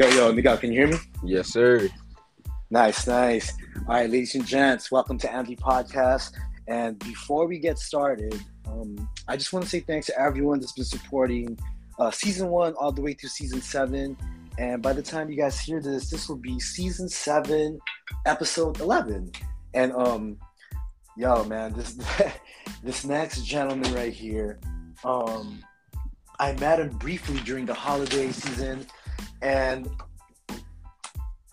Yo, yo, Nigel, can you hear me? Yes, sir. Nice, nice. All right, ladies and gents, welcome to Andy Podcast. And before we get started, um, I just want to say thanks to everyone that's been supporting uh, season one all the way through season seven. And by the time you guys hear this, this will be season seven, episode eleven. And um, yo, man, this this next gentleman right here, um, I met him briefly during the holiday season, and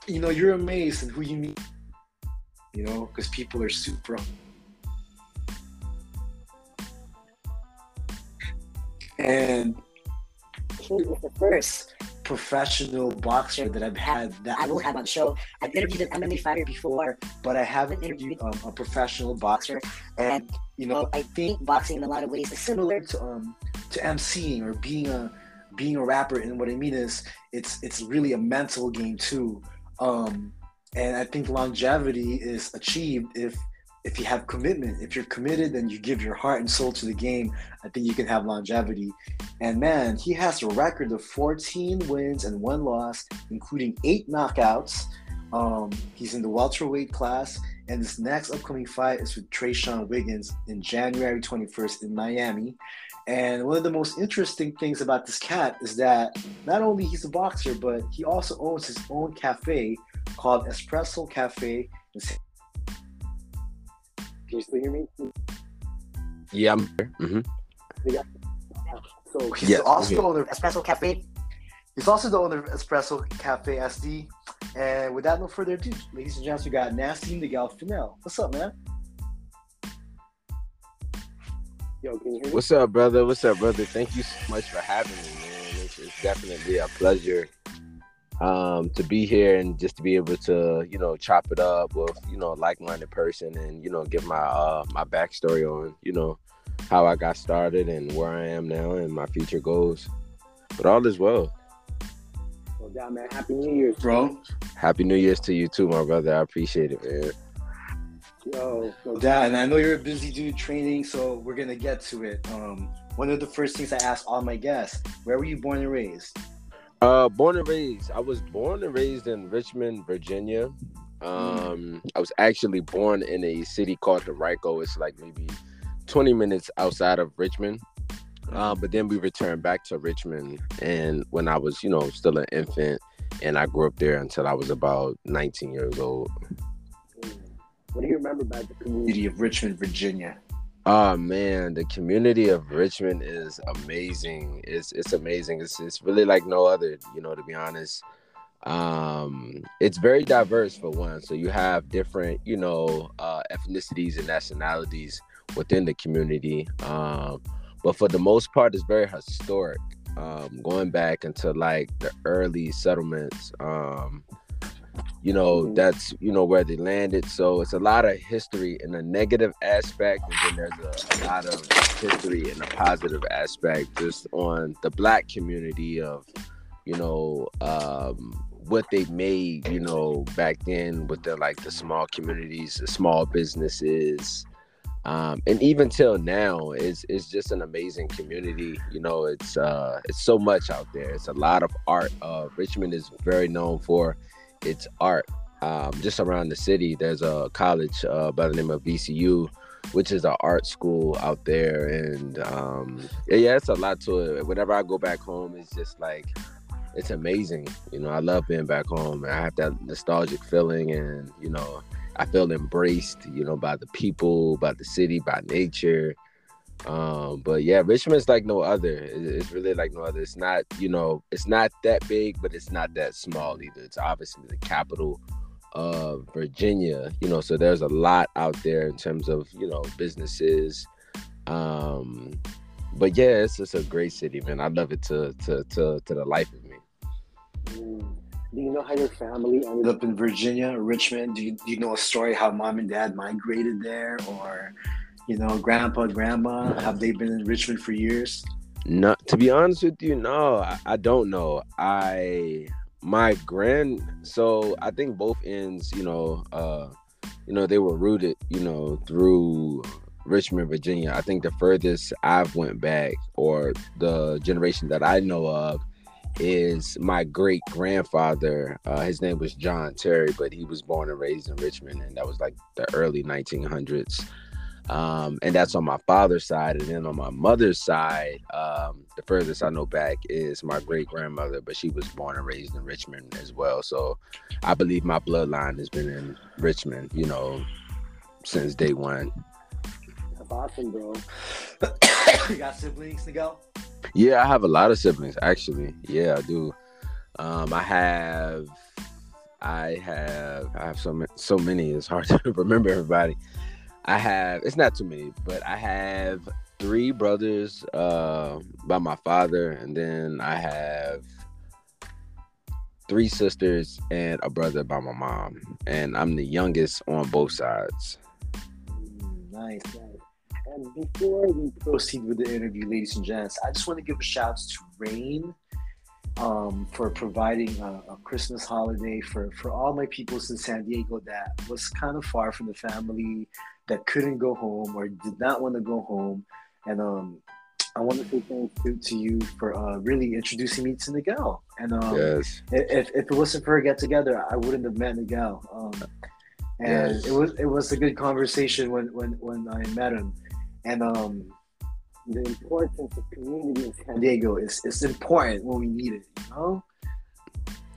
you know, you're amazed at who you meet. You know, because people are super. And he was the first professional boxer that I've had that I will have on show. I've interviewed an MMA fighter before, but I haven't interviewed um, a professional boxer. And you know, I think boxing in a lot of ways is similar to um to emceeing or being a being a rapper. And what I mean is, it's it's really a mental game too. Um, and I think longevity is achieved if if you have commitment, if you're committed and you give your heart and soul to the game, I think you can have longevity. And man, he has a record of 14 wins and one loss, including eight knockouts. Um, he's in the welterweight class, and this next upcoming fight is with Trayshawn Wiggins in January 21st in Miami. And one of the most interesting things about this cat is that not only he's a boxer, but he also owns his own cafe called Espresso Cafe in can you still hear me? Yeah, I'm here. Mm-hmm. Yeah. So he's yes, also the owner of Espresso Cafe. He's also the owner of Espresso Cafe SD. And without no further ado, ladies and gents, we got Nasty Nigel Fenell. What's up, man? Yo, can you hear me? What's up, brother? What's up, brother? Thank you so much for having me, man. It's, it's definitely a pleasure um, to be here and just to be able to, you know, chop it up with, you know, a like-minded person and, you know, give my uh my backstory on, you know, how I got started and where I am now and my future goals. But all is well. Well, down, man. Happy New Year's, bro. Happy New Year's to you too, my brother. I appreciate it, man. Yo, no doubt. And I know you're a busy dude training, so we're gonna get to it. Um, one of the first things I ask all my guests: Where were you born and raised? Uh, born and raised. I was born and raised in Richmond, Virginia. Um, I was actually born in a city called Henrico. It's like maybe 20 minutes outside of Richmond. Uh, but then we returned back to Richmond, and when I was, you know, still an infant, and I grew up there until I was about 19 years old. What do you remember about the community of Richmond, Virginia? Oh man, the community of Richmond is amazing. It's it's amazing. It's it's really like no other, you know, to be honest. Um it's very diverse for one. So you have different, you know, uh ethnicities and nationalities within the community. Um but for the most part it's very historic. Um going back into like the early settlements. Um you know mm-hmm. that's you know where they landed. So it's a lot of history in a negative aspect and then there's a, a, lot of history in a positive aspect just on the black community of you know um, what they made you know back then with the like the small communities the small businesses. Um, and even till now it's, it's just an amazing community. You know it's uh it's so much out there. It's a lot of art. Uh richmond is very known for it's art. Um, just around the city, there's a college uh, by the name of VCU, which is an art school out there, and um, yeah, it's a lot to it. Whenever I go back home, it's just like it's amazing. You know, I love being back home. I have that nostalgic feeling, and you know, I feel embraced. You know, by the people, by the city, by nature. Um, but yeah, Richmond's like no other. It's really like no other. It's not, you know, it's not that big, but it's not that small either. It's obviously the capital of Virginia, you know, so there's a lot out there in terms of, you know, businesses. Um, but yeah, it's just a great city, man. I love it to to to to the life of me. Mm. Do you know how your family ended up in Virginia, Richmond? Do you, do you know a story how mom and dad migrated there or you know, grandpa, grandma? Have they been in Richmond for years? No, to be honest with you, no, I, I don't know. I my grand so I think both ends, you know, uh, you know, they were rooted, you know, through Richmond, Virginia. I think the furthest I've went back or the generation that I know of is my great grandfather. Uh, his name was John Terry, but he was born and raised in Richmond, and that was like the early 1900s. Um, and that's on my father's side. And then on my mother's side, um, the furthest I know back is my great grandmother, but she was born and raised in Richmond as well. So I believe my bloodline has been in Richmond, you know, since day one. That's awesome, bro. you got siblings to go? Yeah, I have a lot of siblings actually. Yeah, I do. Um, I have, I have, I have so many, so many. It's hard to remember everybody. I have it's not too many, but I have three brothers uh, by my father, and then I have three sisters and a brother by my mom, and I'm the youngest on both sides. Mm, nice. And before we proceed with the interview, ladies and gents, I just want to give a shout out to Rain um, for providing a, a, Christmas holiday for, for all my peoples in San Diego that was kind of far from the family, that couldn't go home or did not want to go home. And um, I want to say thank you to you for uh, really introducing me to Nigel. And um, yes. if, if it wasn't for a get together, I wouldn't have met Nigel. Um, and yes. it was it was a good conversation when when, when I met him. And um, the importance of community in San Diego is, is important when we need it, you know?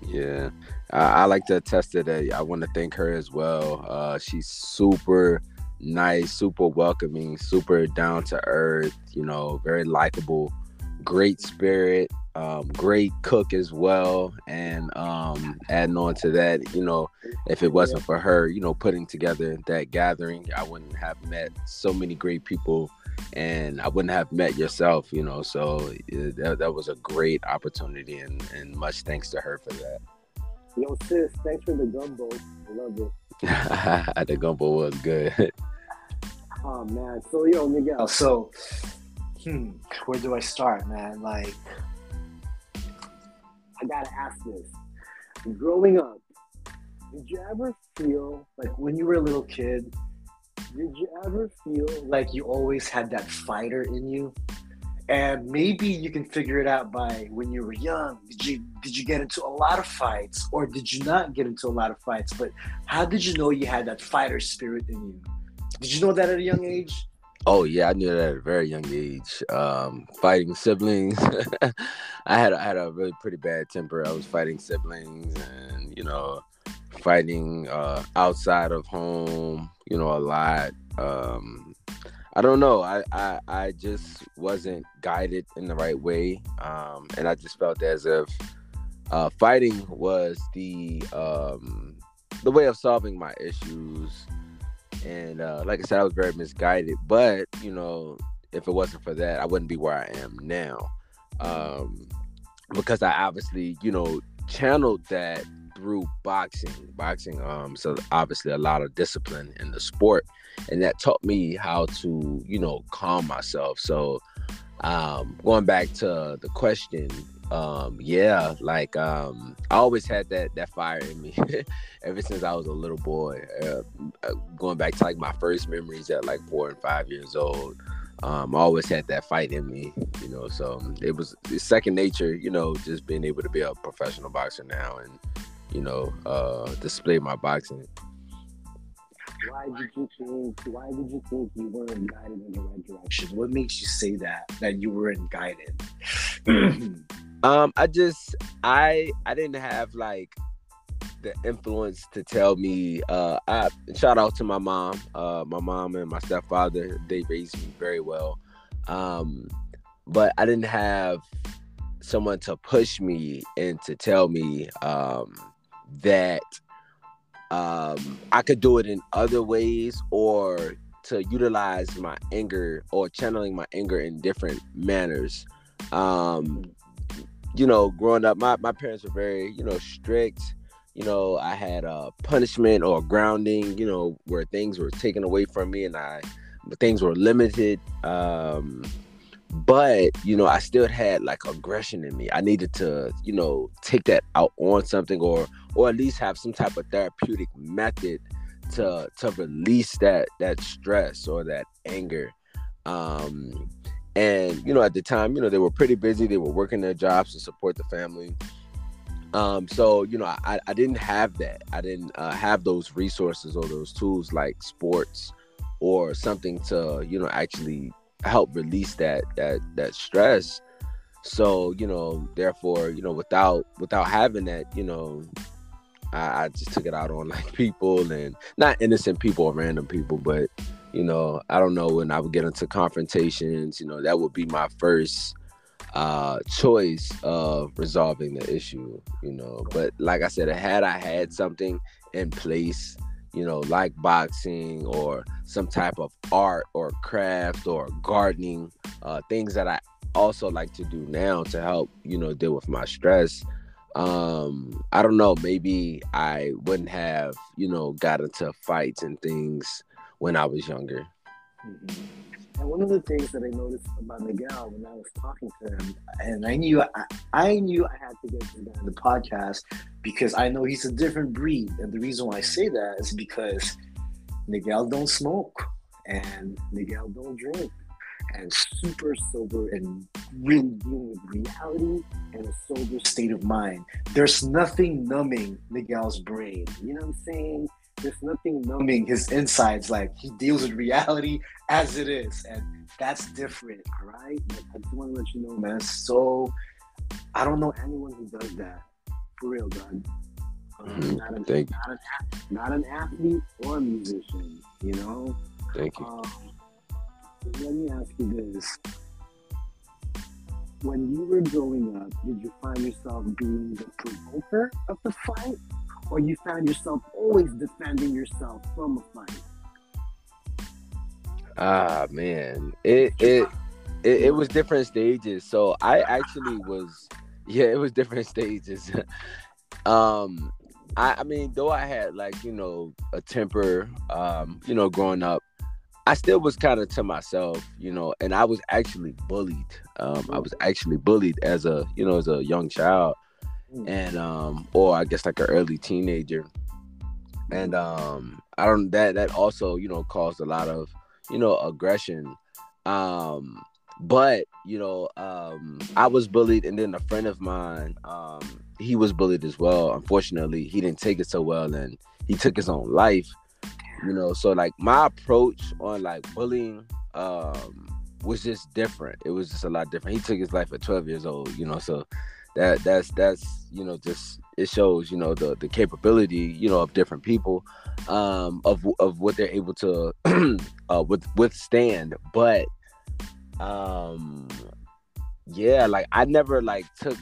Yeah, I, I like to attest to that. I want to thank her as well. Uh, she's super nice, super welcoming, super down to earth, you know, very likable, great spirit, um, great cook as well. And um, adding on to that, you know, if it wasn't for her, you know, putting together that gathering, I wouldn't have met so many great people and I wouldn't have met yourself, you know. So that, that was a great opportunity, and, and much thanks to her for that. Yo, sis, thanks for the gumbo. I love it. The gumbo was good. Oh man, so yo, Nigel. So, hmm, where do I start, man? Like, I gotta ask this. Growing up, did you ever feel like when you were a little kid? Did you ever feel like you always had that fighter in you? And maybe you can figure it out by when you were young. Did you did you get into a lot of fights, or did you not get into a lot of fights? But how did you know you had that fighter spirit in you? Did you know that at a young age? Oh yeah, I knew that at a very young age. Um, fighting siblings, I had I had a really pretty bad temper. I was fighting siblings, and you know, fighting uh, outside of home. You know, a lot. Um, I don't know. I, I I just wasn't guided in the right way, um, and I just felt as if uh, fighting was the um, the way of solving my issues and uh, like I said, I was very misguided. But you know, if it wasn't for that, I wouldn't be where I am now, um, because I obviously, you know, channeled that through boxing. Boxing, um, so obviously a lot of discipline in the sport, and that taught me how to, you know, calm myself. So, um, going back to the question, um yeah like um i always had that that fire in me ever since i was a little boy uh, uh, going back to like my first memories at like four and five years old um i always had that fight in me you know so it was second nature you know just being able to be a professional boxer now and you know uh display my boxing why did you think why did you think you weren't guided in the right direction what makes you say that that you weren't guided Um, I just I I didn't have like the influence to tell me. Uh, I shout out to my mom. Uh, my mom and my stepfather they raised me very well. Um, but I didn't have someone to push me and to tell me um, that um, I could do it in other ways or to utilize my anger or channeling my anger in different manners. Um, you know, growing up, my, my parents were very, you know, strict. You know, I had a punishment or grounding, you know, where things were taken away from me and I things were limited. Um, but you know, I still had like aggression in me. I needed to, you know, take that out on something or or at least have some type of therapeutic method to to release that that stress or that anger. Um and you know at the time you know they were pretty busy. They were working their jobs to support the family. Um so you know i i didn't have that. I didn't uh, have those resources or those tools like sports or something to you know actually help release that that that stress. So you know therefore you know without without having that you know I, I just took it out on like people and not innocent people or random people but you know i don't know when i would get into confrontations you know that would be my first uh choice of resolving the issue you know. But like i said had i had something in place you know like boxing or some type of art or craft or gardening uh things that i also like to do now to help you know deal with my stress um i don't know maybe i wouldn't have you know got into fights and things when i was younger Mm-hmm. And one of the things that I noticed about Nigel when I was talking to him, and I knew I, I knew I had to get guy on the podcast because I know he's a different breed. And the reason why I say that is because Nigel don't smoke and Nigel don't drink and super sober and really dealing with reality and a sober state of mind. There's nothing numbing Nigel's brain. You know what I'm saying? There's nothing numbing his insides. Like he deals with reality as it is, and that's different. All right, like, I just want to let you know, man. So I don't know anyone who does that for real, God. Um, Mhm. not, an, Thank not, an, not an athlete or a musician, you know. thank you Um, let me ask you this. When you were growing up, did you find yourself being the provoker of the fight? Or you found yourself always defending yourself from a fight? Ah man, it it it, it was different stages. So I actually was, yeah, it was different stages. um, I I mean, though I had like you know a temper, um, you know, growing up, I still was kind of to myself, you know, and I was actually bullied. Um, I was actually bullied as a you know as a young child, and um, or I guess like an early teenager, and um, I don't that that also you know caused a lot of you know aggression. Um but you know um i was bullied and then a friend of mine um he was bullied as well. Unfortunately he didn't take it so well and he took his own life you know so like my approach on like bullying um was just different. It was just a lot different. He took his life at 12 years old you know so that that's that's you know just it shows you know the the capability you know of different people um of of what they're able to uh with withstand. But um yeah like i never like took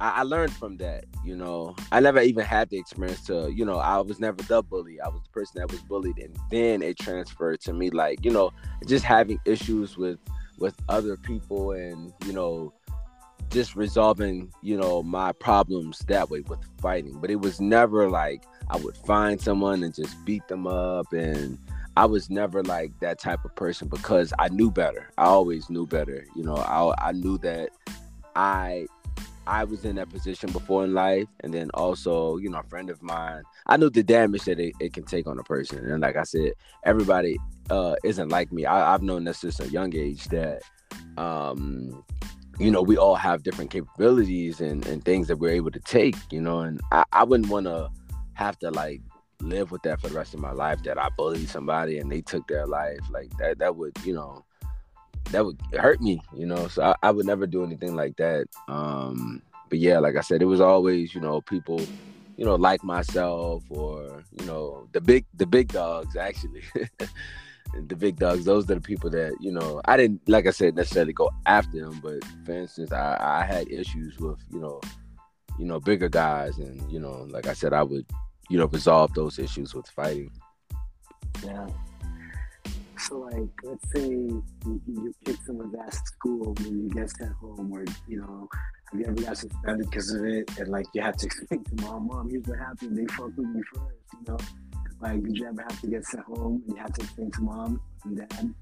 I, I learned from that you know. I never even had the experience to you know i was never the bully. I was the person that was bullied and then it transferred to me like you know just having issues with with other people and you know just resolving you know my problems that way with fighting. But it was never like i would find someone and just beat them up and i was never like that type of person because i knew better. I always knew better you know. I, I knew that i i was in that position before in life and then also you know a friend of mine i knew the damage that it, it can take on a person and like i said everybody uh isn't like me I, i've known this since a young age that um you know, we all have different capabilities and, and things that we're able to take, you know, and I, I wouldn't want to have to like live with that for the rest of my life that I bullied somebody and they took their life. Like that, that would, you know, that would hurt me, you know, so I, I would never do anything like that. Um, but yeah, like I said, it was always, you know, people, you know, like myself or, you know, the big, the big dogs actually. the big dogs, those are the people that you know. I didn't, like I said, necessarily go after them, but for instance, I, I had issues with you know, you know, bigger guys, and you know, like I said, I would, you know, resolve those issues with fighting. Yeah. So, like, let's say you, you kick someone's ass at school and you get sent home, or you know, have you ever got suspended because of it? And like, you have to explain to mom, mom, here's what happened. They fucked with me first, you know. Like, did you ever have to get sent home and you had to explain to mom and dad?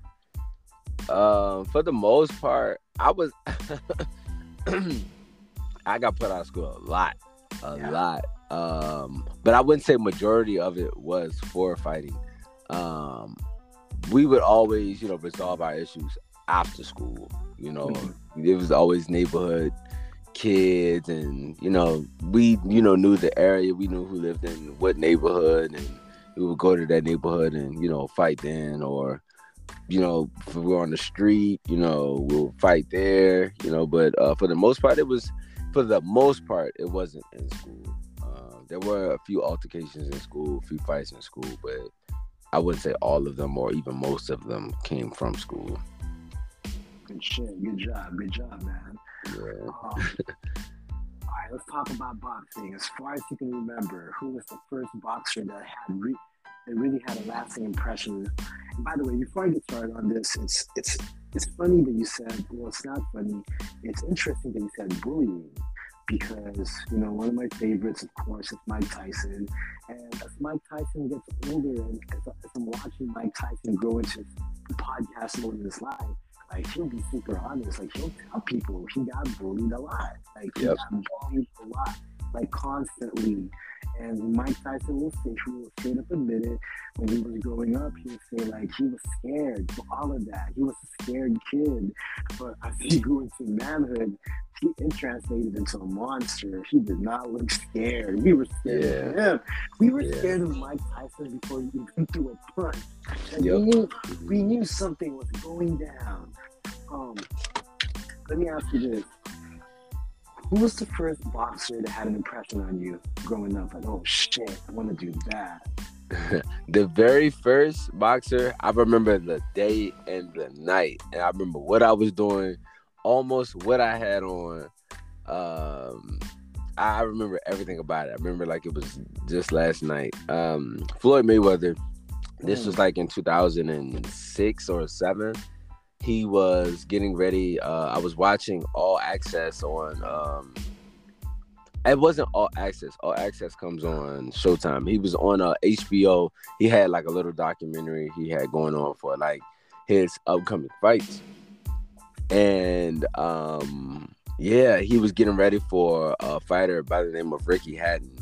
Um, for the most part, I was, I got put out of school a lot, a Yeah. lot. Um, but I wouldn't say majority of it was for fighting. Um, we would always, you know, resolve our issues after school. You know, it was always neighborhood kids, and you know, we you know knew the area. We knew who lived in what neighborhood, and we would go to that neighborhood and you know fight then, or you know, if we were on the street, you know, we'll fight there, you know. But uh, for the most part, it was for the most part, it wasn't in school. Uh, there were a few altercations in school, a few fights in school, but I wouldn't say all of them or even most of them came from school. Good shit. Good job. Good job, man. Yeah. Um, all right, let's talk about boxing. As far as you can remember, who was the first boxer that had re- that really had a lasting impression? And by the way, before I get started on this, it's it's it's funny that you said. Well, it's not funny. It's interesting that you said bullying because you know one of my favorites, of course, is Mike Tyson. And as Mike Tyson gets older, and as, as I'm watching Mike Tyson grow into the podcast mode in his life, like he'll be super honest. Like he'll tell people he got bullied a lot. Like he Yep. got bullied a lot, like constantly. And Mike Tyson will say, he will straight up admit it. When he was growing up, he would say like he was scared for all of that. He was a scared kid. But as he grew into manhood, he it translated into a monster. He did not look scared. We were scared of him. We were Yeah. scared of Mike Tyson before he even threw a punch. And Yep. we, knew, we knew something was going down. Um, let me ask you this. Who was the first boxer that had an impression on you growing up? Like, oh shit, I want to do that. the very first boxer, I remember the day and the night, and I remember what I was doing, almost what I had on. Um, I remember everything about it. I remember like it was just last night. Um, Floyd Mayweather. This was like in 2006 or seven. He was getting ready. Uh, I was watching All Access on. Um, it wasn't All Access. All Access comes on Showtime. He was on uh, HBO. He had like a little documentary he had going on for like his upcoming fights, and um, yeah, he was getting ready for a fighter by the name of Ricky Hatton.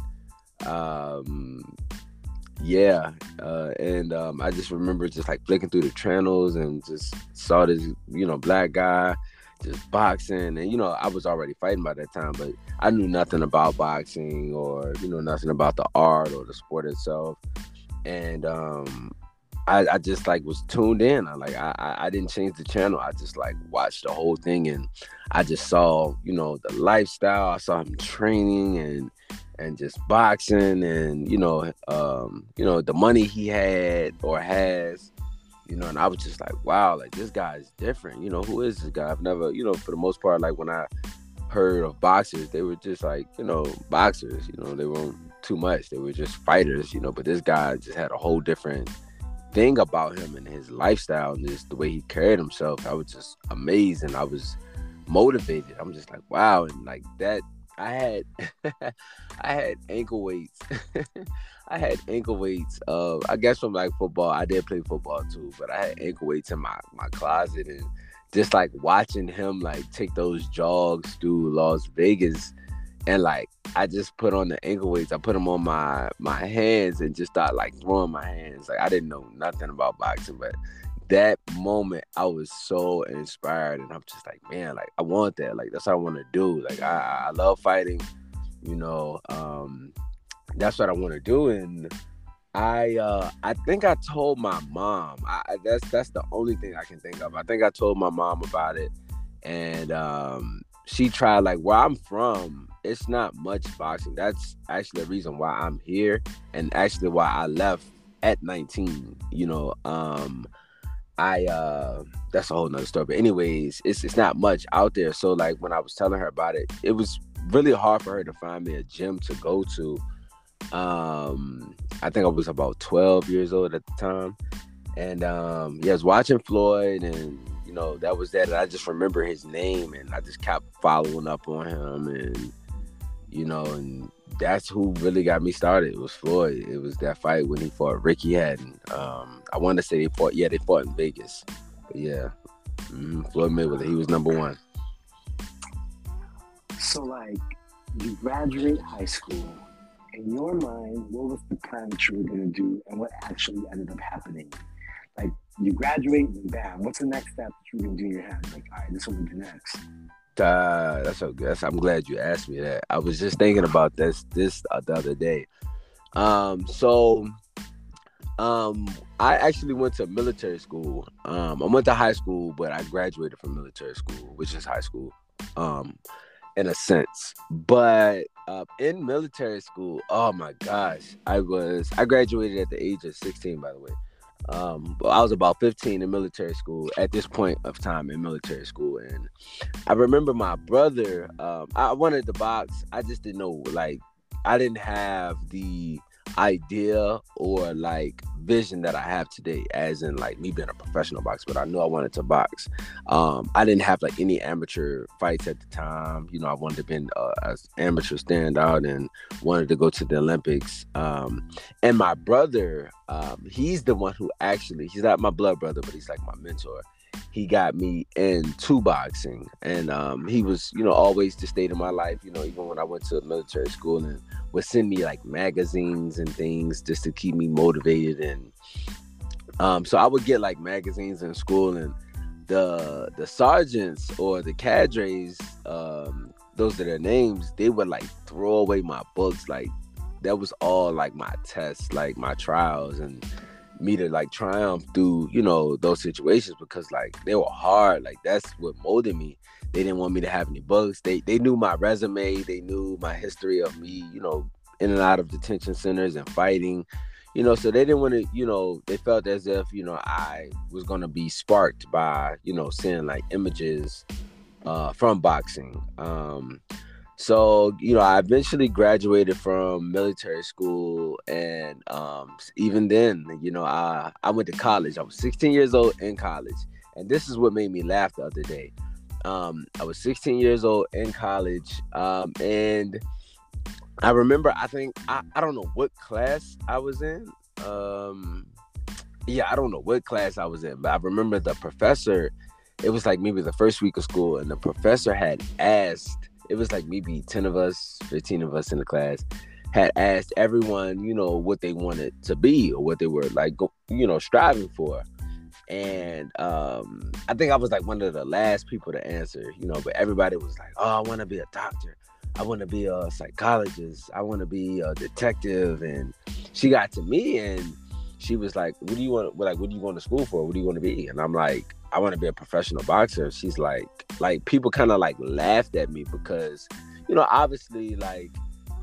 Um, yeah, uh, and um, I just remember just like flicking through the channels and just saw this, you know, black guy just boxing, and you know, I was already fighting by that time, but I knew nothing about boxing or you know nothing about the art or the sport itself, and um, I, I just like was tuned in. I like I, I didn't change the channel. I just like watched the whole thing, and I just saw you know the lifestyle. I saw him training and and just boxing and you know um you know the money he had or has you know and i was just like wow like this guy is different. You know who is this guy? I've never you know for the most part like when i heard of boxers they were just like you know boxers you know they weren't too much. They were just fighters you know but this guy just had a whole different thing about him and his lifestyle and just the way he carried himself. I was just amazed and i was motivated. I'm just like wow. And like that I had I had ankle weights. I had ankle weights. Uh, I guess from like football. I did play football too, but I had ankle weights in my my closet and just like watching him like take those jogs through Las Vegas and like I just put on the ankle weights. I put them on my my hands and just started like throwing my hands. Like I didn't know nothing about boxing, but that moment I was so inspired and I'm just like, man, like I want that. Like that's what I want to do. Like I, I love fighting, you know. Um that's what I want to do. And I uh I think I told my mom. I that's that's the only thing I can think of. I think I told my mom about it and um she tried like where I'm from, it's not much boxing. That's actually the reason why I'm here and actually why I left at 19, you know. Um I uh that's a whole nother story. But anyways, it's it's not much out there. So like when I was telling her about it, it was really hard for her to find me a gym to go to. Um I think I was about 12 years old at the time. And um yeah, I was watching Floyd and you know, that was that. And I just remember his name and I just kept following up on him and you know, and that's who really got me started. It was Floyd. It was that fight when he fought Ricky Hatton. Um, I want to say they fought. Yeah, they fought in Vegas. But yeah, mhm, Floyd Mayweather. He was number one. So, like, you graduate high school. In your mind, what was the plan that you were going to do and what actually ended up happening? Like, you graduate, and bam. What's the next step that you're gonna do in your head? Like, all right, this is what we next. Uh, that's so good. I'm glad you asked me that. I was just thinking about this this uh, the other day. Um, so um, I actually went to military school. Um, I went to high school, but I graduated from military school, which is high school, um, in a sense. But uh, in military school, oh my gosh, I was I graduated at the age of 16, by the way. Um, I was about 15 in military school at this point of time in military school, and I remember my brother. Um, I wanted the box. I just didn't know, like, I didn't have the idea or like vision that I have today, as in like me being a professional boxer, but I knew I wanted to box. Um, I didn't have like any amateur fights at the time. You know, I wanted to be an amateur standout and wanted to go to the Olympics. Um, and my brother, um, he's the one who actually, he's not my blood brother, but he's like my mentor he got me into boxing. And um, he was you know always the state of my life you know even when i went to military school and would send me like magazines and things just to keep me motivated and um, so i would get like magazines in school and the the sergeants or the cadres um, those are their names they would like throw away my books. Like that was all like my tests like my trials and me to like triumph through you know those situations because like they were hard. Like that's what molded me. They didn't want me to have any bugs. They they knew my resume. They knew my history of me you know in and out of detention centers and fighting you know so they didn't want to you know they felt as if you know i was going to be sparked by you know seeing like images uh from boxing. Um so you know i eventually graduated from military school and um, even then you know i i went to college. I was 16 years old in college and this is what made me laugh the other day. Um, i was 16 years old in college um, and i remember i think I, I don't know what class i was in um, yeah i don't know what class i was in but i remember the professor it was like maybe the first week of school and the professor had asked it was like maybe 10 of us 15 of us in the class had asked everyone you know what they wanted to be or what they were like you know striving for. And um i think i was like one of the last people to answer you know but everybody was like oh i want to be a doctor. I want to be a psychologist. I want to be a detective. And she got to me and she was like what do you want like what do you want to school for? What do you want to be? And i'm like I want to be a professional boxer. She's like, like people kind of like laughed at me because, you know, obviously like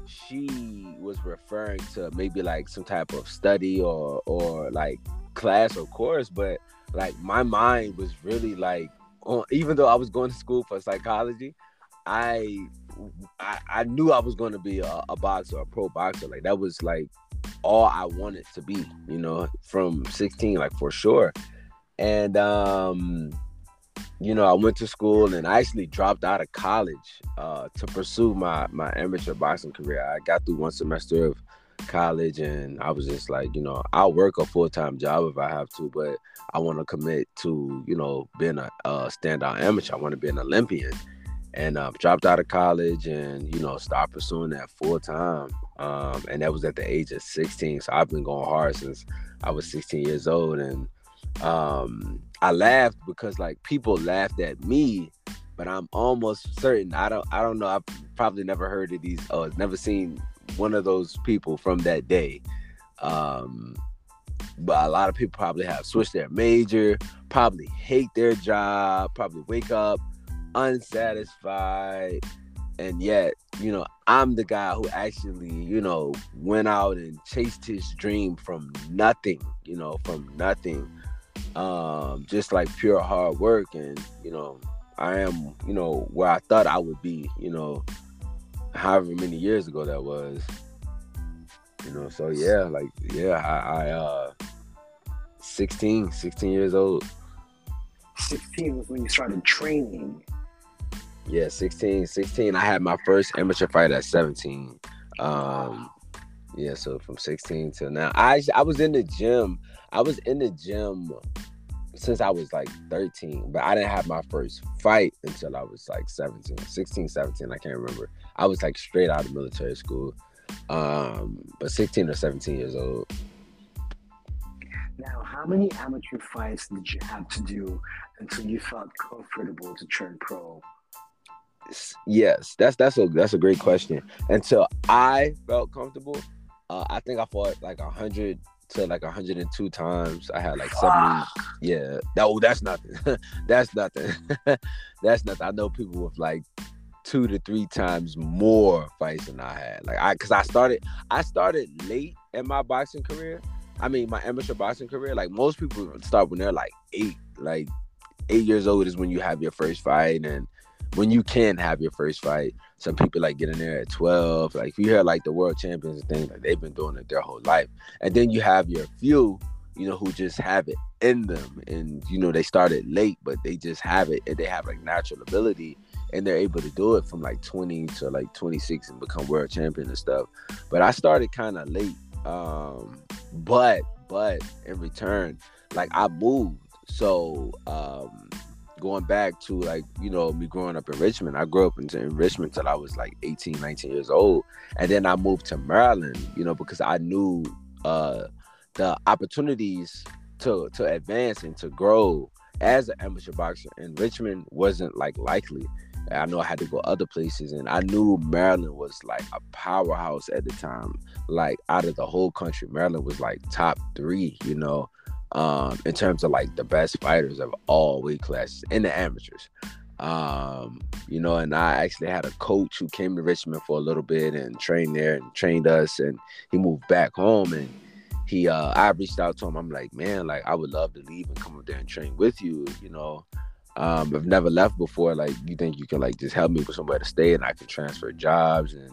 she was referring to maybe like some type of study or or like class or course, but like my mind was really like on. Even though I was going to school for psychology, I I, I knew I was going to be a, a boxer, a pro boxer. Like that was like all I wanted to be, you know, from 16, like for sure and um, you know, I went to school and I actually dropped out of college uh, to pursue my my amateur boxing career. I got through one semester of college and I was just like, you know, I'll work a full time job if I have to, but I want to commit to, you know, being a, a standout amateur. I want to be an Olympian. And uh, dropped out of college and, you know, start pursuing that full time. Um, and that was at the age of 16. So I've been going hard since I was 16 years old. And um I laughed because like people laughed at me, but I'm almost certain I don't I don't know I've probably never heard of these or never seen one of those people from that day. Um but a lot of people probably have switched their major, probably hate their job, probably wake up unsatisfied. And yet, you know, I'm the guy who actually, you know, went out and chased his dream from nothing, you know, from nothing um, just like pure hard work. And, you know, I am, you know, where I thought I would be, you know, however many years ago that was. You know, so yeah, like, yeah, I, I uh, 16, 16 years old. 16 was when you started training. Yeah, 16, 16. I had my first amateur fight at 17. Um, yeah, so from 16 till now. I I was in the gym I was in the gym since I was like 13, but I didn't have my first fight until I was like 17, 16, 17. I can't remember. I was like straight out of military school, um, but 16 or 17 years old. Now, how many amateur fights did you have to do until you felt comfortable to turn pro? Yes, that's that's a that's a great question. Until I felt comfortable, uh, I think I fought like a hundred to like 102 times. I had like 70. Yeah. No, oh, that's nothing. that's nothing. that's nothing. I know people with like two to three times more fights than I had. Like I cause I started I started late in my boxing career. I mean my amateur boxing career. Like most people start when they're like eight. Like eight years old is when you have your first fight and when you can have your first fight. Some people like getting there at 12. Like if you hear like the world champions and things, like they've been doing it their whole life. And then you have your few, you know, who just have it in them. And you know, they started late, but they just have it and they have like natural ability and they're able to do it from like 20 to like 26 and become world champion and stuff. But I started kind of late. Um, but but in return, like I moved. So um going back to like you know me growing up in richmond i grew up in, in, richmond till i was like 18 19 years old. And then i moved to maryland you know because i knew uh the opportunities to to advance and to grow as an amateur boxer in richmond wasn't like likely. I know i had to go other places and i knew maryland was like a powerhouse at the time. Like out of the whole country maryland was like top three you know um, in terms of like the best fighters of all weight classes in the amateurs. Um, you know, and I actually had a coach who came to Richmond for a little bit and trained there and trained us, and he moved back home and he uh I reached out to him. I'm like, man, like I would love to leave and come up there and train with you, you know. Um, I've never left before. Like, you think you can like just help me with somewhere to stay and I can transfer jobs and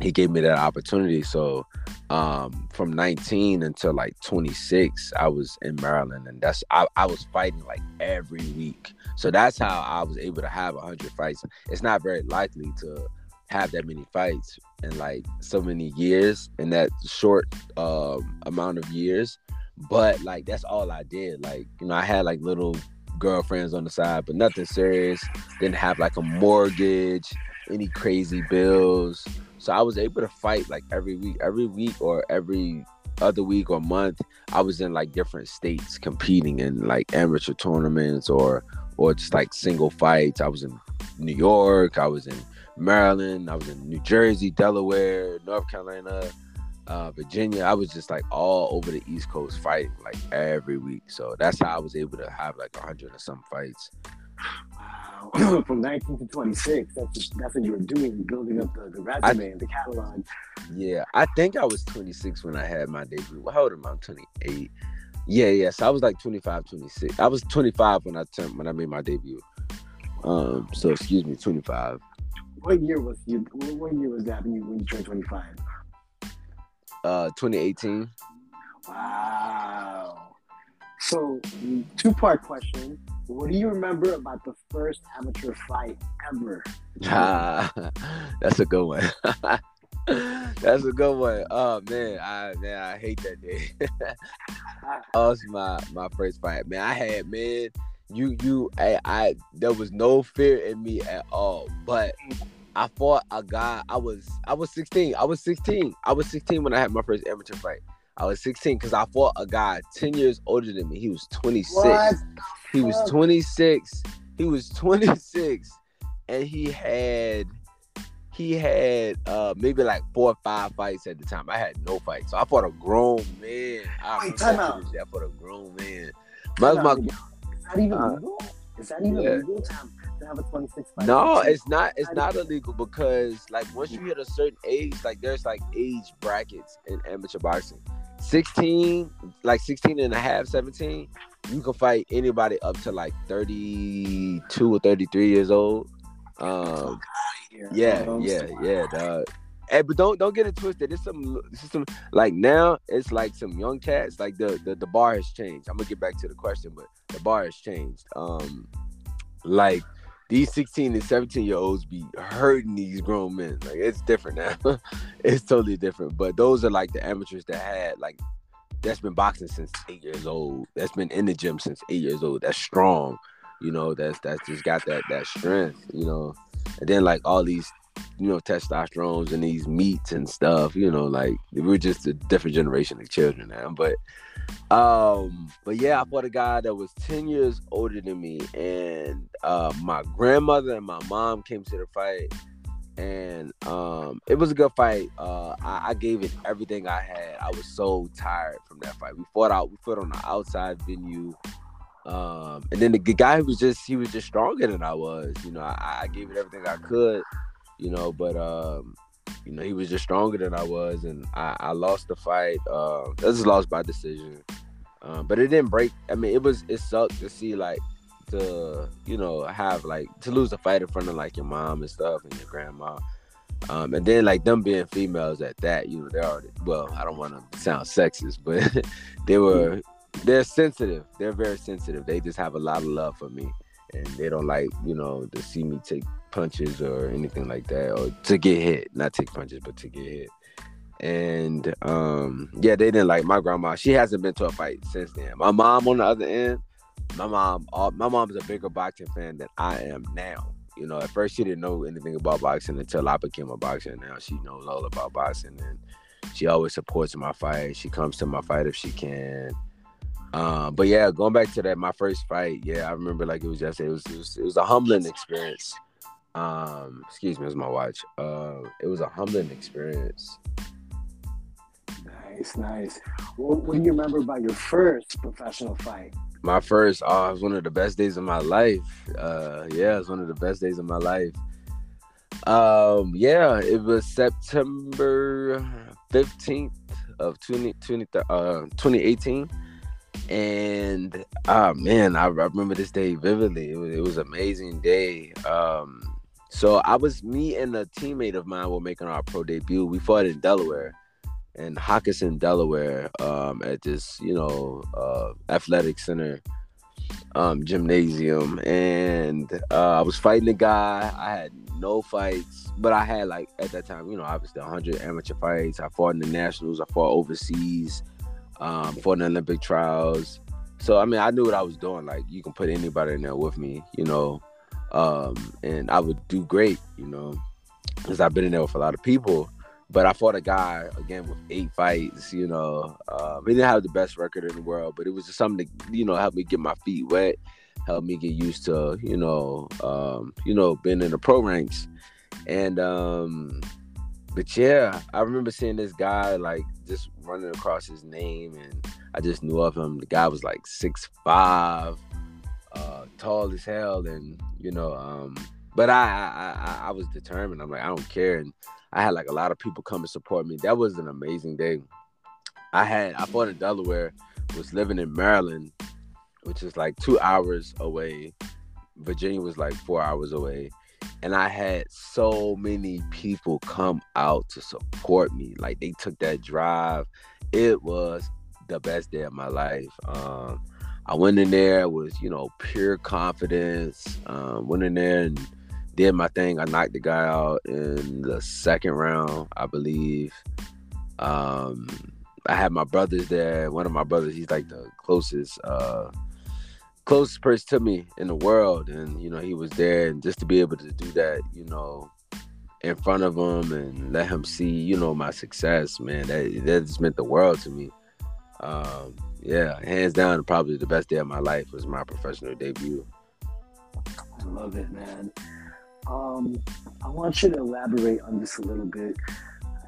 he gave me that opportunity. So um, from 19 until like 26, I was in Maryland, and that's I, I was fighting like every week. So that's how I was able to have 100 fights. It's not very likely to have that many fights in like so many years in that short um, amount of years. But like that's all I did. Like you know, I had like little girlfriends on the side, but nothing serious. Didn't have like a mortgage, any crazy bills. So I was able to fight like every week, every week or every other week or month. I was in like different states competing in like amateur tournaments or or just like single fights. I was in New York, I was in Maryland, I was in New Jersey, Delaware, North Carolina, uh, Virginia. I was just like all over the East Coast fighting like every week. So that's how I was able to have like a hundred or some fights. from 19 to 26. That's just, that's what you were doing, building up the, the resume I, and the catalog. Yeah, I think I was 26 when I had my debut. How old am I? I'm 28. Yeah, yeah. So I was like 25, 26. I was 25 when I turned when I made my debut. Um, so excuse me, 25. What year was you? What year was that when you, when you turned 25? Uh, 2018. Wow. So, two part question. What do you remember about the first amateur fight ever? Ah, that's a good one. that's a good one. Oh man, I man, I hate that day. that was my my first fight. Man, I had man, you you I, I there was no fear in me at all. But I fought a guy. I was I was 16. I was 16. I was 16 when I had my first amateur fight. I was 16 because I fought a guy 10 years older than me. He was 26. What? He was 26. He was 26, and he had he had uh maybe like four or five fights at the time. I had no fights, so I fought a grown man. I Wait, time out. I fought a grown man. My, my, is that even uh, legal? Is that even yeah. legal have, to have a 26 fight? No, it's not. It's not illegal because like once you hit a certain age, like there's like age brackets in amateur boxing. 16, like 16 and a half, 17, you can fight anybody up to like 32 or 33 years old. Um, yeah, yeah, yeah, dog. Hey, but don't don't get it twisted. It's some, it's some like now it's like some young cats. Like the, the the bar has changed. I'm gonna get back to the question, but the bar has changed. Um, like these 16 and 17 year olds be hurting these grown men. Like it's different now. it's totally different. But those are like the amateurs that had like that's been boxing since eight years old. That's been in the gym since eight years old. That's strong. You know, that's that's just got that that strength, you know. And then like all these you know, testosterone and these meats and stuff. You know, like we're just a different generation of children now. But um, but yeah, I fought a guy that was 10 years older than me, and uh, my grandmother and my mom came to the fight, and um, it was a good fight. Uh, I, I, gave it everything I had. I was so tired from that fight. We fought out. We fought on the outside venue. Um, and then the guy was just he was just stronger than I was. You know, I, I gave it everything I could. You know, but um, you know, he was just stronger than I was, and I, I lost the fight. Uh, this is lost by decision. Um, but it didn't break. I mean, it was it sucked to see like to you know have like to lose a fight in front of like your mom and stuff and your grandma. Um, and then like them being females at that, you know, they're already well, I don't want to sound sexist, but they were they're sensitive. They're very sensitive. They just have a lot of love for me, and they don't like you know to see me take punches or anything like that, or to get hit. Not take punches, but to get hit. And um, yeah, they didn't like my grandma. She hasn't been to a fight since then. My mom, on the other end, my mom, all, my mom's a bigger boxing fan than I am now. You know, at first she didn't know anything about boxing until I became a boxer. Now she knows all about boxing, and she always supports my fight. She comes to my fight if she can. Um, but yeah, going back to that, my first fight, yeah, I remember like it was just it was it was, it was a humbling experience. Um, excuse me, it was my watch. Uh, it was a humbling experience. Nice, nice. What, what do you remember about your first professional fight? My first, oh, it was one of the best days of my life. Uh, yeah, it was one of the best days of my life. Um, yeah, it was September 15th of 20, 20 uh, 2018 and oh man, I, I, remember this day vividly. It was, it was amazing day. Um, so I was me and a teammate of mine were making our pro debut. We fought in Delaware, in Hockessin, Delaware, um, at this you know uh, athletic center um, gymnasium, and uh, I was fighting a guy. I had no fights, but I had like at that time, you know, obviously 100 amateur fights. I fought in the nationals. I fought overseas um, for the Olympic trials. So I mean, I knew what I was doing. Like you can put anybody in there with me, you know, um, and I would do great, you know, because I've been in there with a lot of people. But I fought a guy again with eight fights. You know, um, he didn't have the best record in the world, but it was just something to you know help me get my feet wet, help me get used to you know um, you know being in the pro ranks, and um, but yeah, I remember seeing this guy like just running across his name, and I just knew of him. The guy was like six five, uh, tall as hell, and you know, um, but I, I I was determined. I'm like, I don't care, and I had like a lot of people come and support me. That was an amazing day. I had I fought in Delaware, was living in Maryland, which is like two hours away. Virginia was like four hours away and I had so many people come out to support me. Like they took that drive. It was the best day of my life. Um, I went in there with you know pure confidence. Um, went in there and did my thing. I knocked the guy out in the second round, I believe. Um, I had my brothers there. One of my brothers, he's like the closest uh, closest person to me in the world, and you know he was there, and just to be able to do that, you know, in front of him and let him see, you know, my success, man, that that just meant the world to me. Um, yeah, hands down, probably the best day of my life was my professional debut. I love it, man. Um, I want you to elaborate on this a little bit.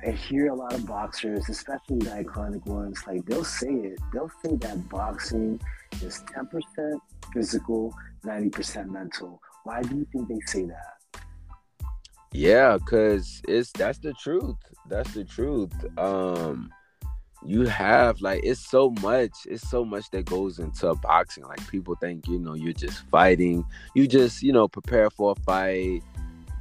I hear a lot of boxers, especially the iconic ones, like they'll say it. They'll say that boxing is 10% physical, 90% mental. Why do you think they say that? Yeah, cuz it's that's the truth. That's the truth. Um you have like it's so much it's so much that goes into boxing like people think you know you're just fighting you just you know prepare for a fight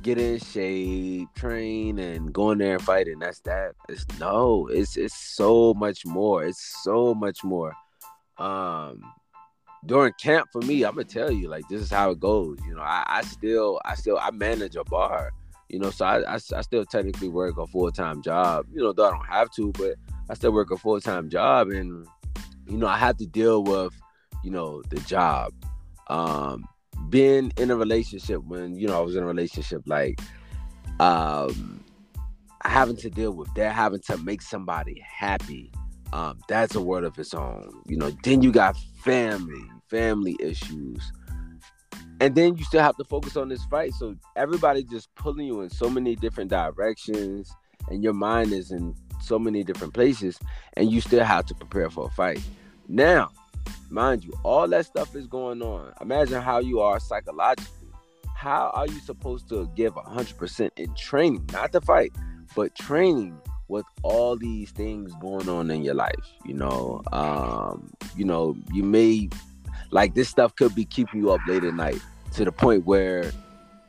get in shape train and go in there and fight and that's that it's no it's it's so much more it's so much more um during camp for me, I'm gonna tell you like this is how it goes. You know, I, I still I still I manage a bar. You know, so I, I, I still technically work a full time job. You know, though I don't have to, but I still work a full time job, and you know I have to deal with you know the job. Um, being in a relationship when you know I was in a relationship like um, having to deal with that, having to make somebody happy, um, that's a word of its own. You know, then you got family, family issues. And then you still have to focus on this fight. So everybody just pulling you in so many different directions, and your mind is in so many different places, and you still have to prepare for a fight. Now, mind you, all that stuff is going on. Imagine how you are psychologically. How are you supposed to give 100% in training, not the fight, but training with all these things going on in your life? You know, um, you know, you may like this stuff could be keeping you up late at night to the point where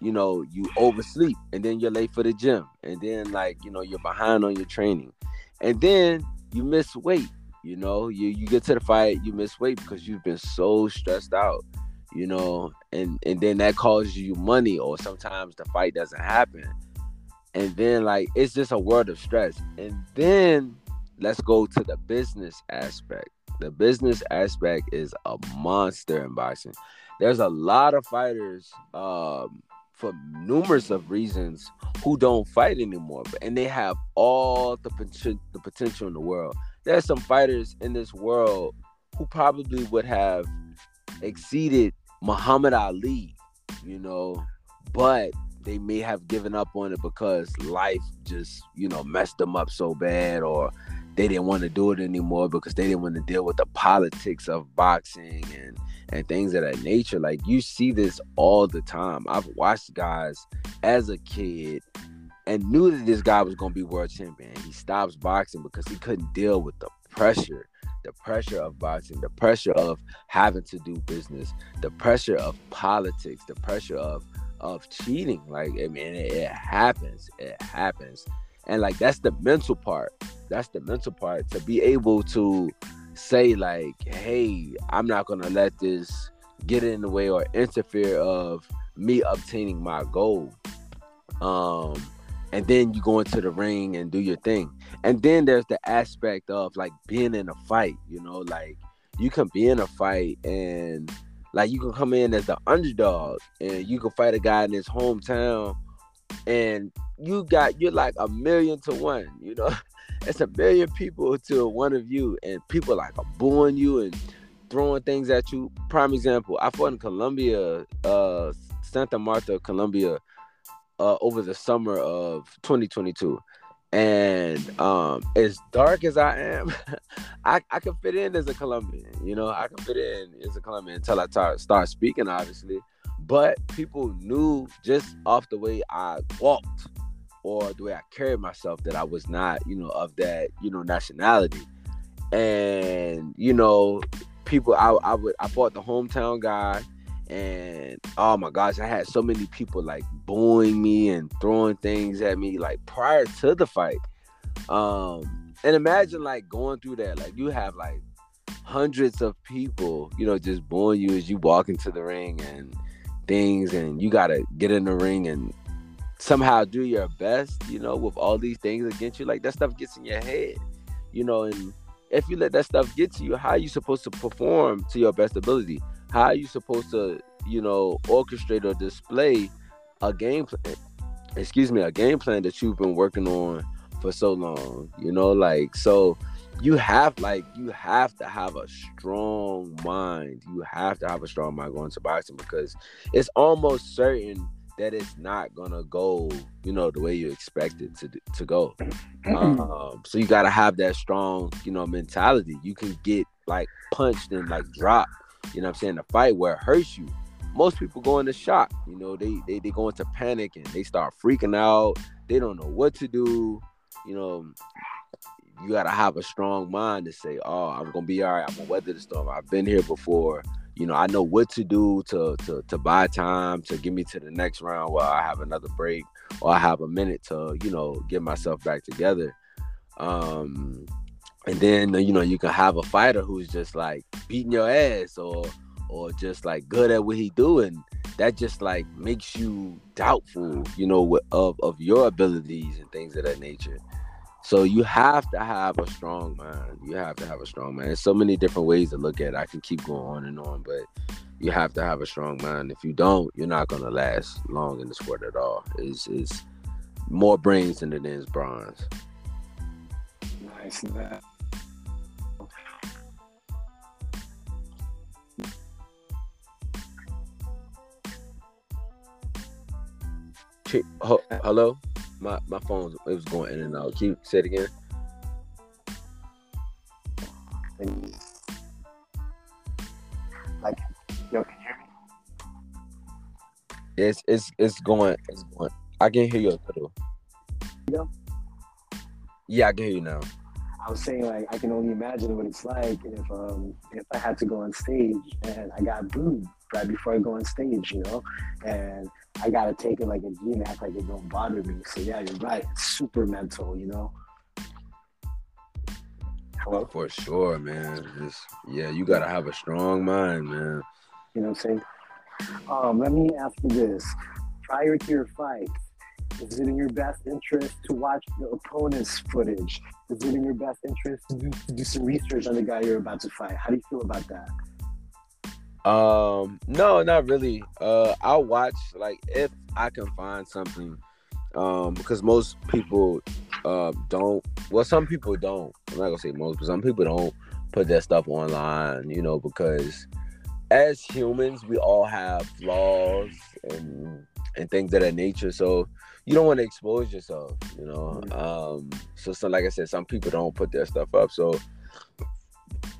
you know you oversleep and then you're late for the gym. And then like you know you're behind on your training. And then you miss weight you know, you you get to the fight, you miss weight because you've been so stressed out, you know, and and then that causes you money, or sometimes the fight doesn't happen, and then like it's just a world of stress. And then let's go to the business aspect. The business aspect is a monster in boxing. There's a lot of fighters um, for numerous of reasons who don't fight anymore, and they have all the potential the potential in the world there's some fighters in this world who probably would have exceeded Muhammad Ali, you know, but they may have given up on it because life just, you know, messed them up so bad or they didn't want to do it anymore because they didn't want to deal with the politics of boxing and and things of that nature. Like you see this all the time. I've watched guys as a kid and knew that this guy was going to be world champion. He stops boxing because he couldn't deal with the pressure, the pressure of boxing, the pressure of having to do business, the pressure of politics, the pressure of of cheating. Like I mean, it, it happens. It happens, and like that's the mental part. That's the mental part to be able to say like, hey, I'm not gonna let this get in the way or interfere of me obtaining my goal. Um, and then you go into the ring and do your thing. And then there's the aspect of like being in a fight, you know, like you can be in a fight and like you can come in as the underdog and you can fight a guy in his hometown and you got you're like a million to one, you know. It's a million people to one of you, and people like are booing you and throwing things at you. Prime example, I fought in Colombia, uh Santa Marta, Colombia uh, over the summer of 2022 and um as dark as i am i i can fit in as a colombian you know i can fit in as a colombian until i tar- start speaking obviously but people knew just off the way i walked or the way i carried myself that i was not you know of that you know nationality and you know people i i would i fought the hometown guy and oh my gosh, I had so many people like booing me and throwing things at me like prior to the fight. Um, and imagine like going through that, like you have like hundreds of people, you know, just booing you as you walk into the ring and things, and you gotta get in the ring and somehow do your best, you know, with all these things against you. Like that stuff gets in your head, you know, and if you let that stuff get to you, how are you supposed to perform to your best ability? how are you supposed to, you know, orchestrate or display a game plan? Excuse me, a game plan that you've been working on for so long. You know, like so you have like you have to have a strong mind. You have to have a strong mind going to boxing because it's almost certain that it's not gonna go, you know, the way you expect it to to go. um, so you gotta have that strong, you know, mentality. You can get like punched and like dropped you know what I'm saying, the fight where it hurts you. Most people go into shock, you know, they, they they go into panic and they start freaking out. They don't know what to do. You know, you gotta have a strong mind to say, Oh, I'm gonna be all right, I'm gonna weather the storm. I've been here before. You know, I know what to do to to to buy time to get me to the next round while I have another break or I have a minute to, you know, get myself back together. Um and then you know you can have a fighter who's just like beating your ass or or just like good at what he doing that just like makes you doubtful you know of of your abilities and things of that nature so you have to have a strong mind you have to have a strong mind there's so many different ways to look at it i can keep going on and on but you have to have a strong mind if you don't you're not going to last long in the sport at all is is more brains than it is bronze. Nice. That. Hello, my my phone it was going in and out. Keep say it again. Like, yo, can you hear me? It's it's it's going. It's going. I can hear you a little. Yeah. Yeah, I can hear you now. I was saying like I can only imagine what it's like if um if I had to go on stage and I got booed right before I go on stage, you know, and I gotta take it like a G and act like it don't bother me. So yeah, you're right. It's super mental, you know. Hello, For sure, man. Just yeah, you gotta have a strong mind, man. you know what I'm saying? Um, let me ask you this: Prior to your fight, is it in your best interest to watch the opponent's footage? Is it in your best interest to do, to do some research on the guy you're about to fight? How do you feel about that? Um, no, not really. Uh, I'll watch like if I can find something. Um, because most people uh don't. Well, some people don't. I'm not gonna say most, but some people don't put their stuff online. You know, because as humans, we all have flaws and and things of that nature. So you don't want to expose yourself. You know. Um. So, so like I said, some people don't put their stuff up. So,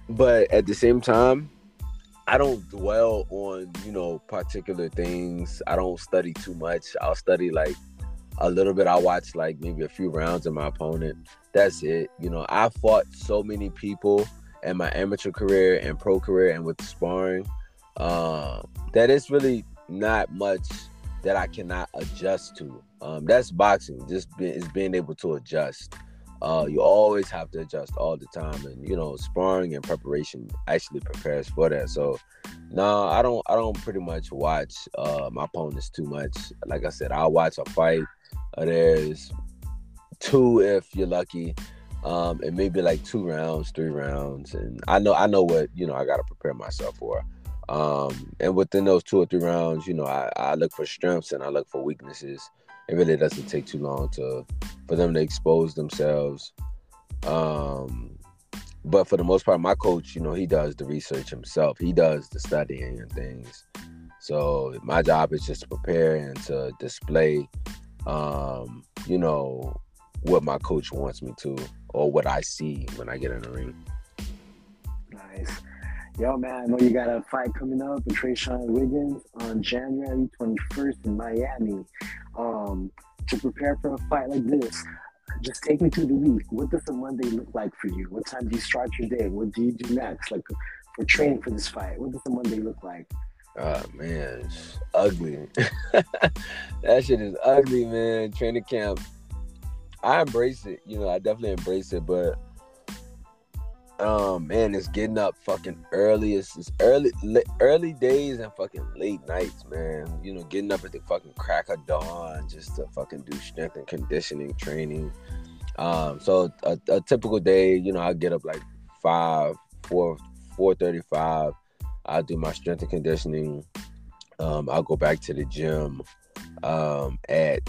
but at the same time. I don't dwell on, you know, particular things. I don't study too much. I'll study like a little bit. I'll watch like maybe a few rounds of my opponent. That's it. You know, I fought so many people in my amateur career and pro career and with sparring uh, that it's really not much that I cannot adjust to. Um, that's boxing. Just be, is being able to adjust. Uh, you always have to adjust all the time, and you know, sparring and preparation actually prepares for that. So, no, I don't. I don't pretty much watch uh, my opponents too much. Like I said, I'll watch a fight. There's two if you're lucky, um, and maybe like two rounds, three rounds, and I know I know what you know I got to prepare myself for. Um, and within those two or three rounds, you know, I, I look for strengths and I look for weaknesses. It really doesn't take too long to for them to expose themselves. Um, but for the most part, my coach, you know, he does the research himself. He does the studying and things. So my job is just to prepare and to display, um, you know, what my coach wants me to or what I see when I get in the ring. Nice. Yo, man, I know you got a fight coming up with Trayshawn Wiggins on January 21st in Miami. Um, to prepare for a fight like this, just take me through the week. What does a Monday look like for you? What time do you start your day? What do you do next? Like for training for this fight, what does a Monday look like? Oh man, it's ugly. that shit is ugly, man. Training camp. I embrace it, you know, I definitely embrace it, but um man, it's getting up fucking early. It's, it's early early days and fucking late nights, man. You know, getting up at the fucking crack of dawn just to fucking do strength and conditioning training. Um, so a, a typical day, you know, I get up like five, four, four thirty-five. I do my strength and conditioning. Um, I'll go back to the gym um, at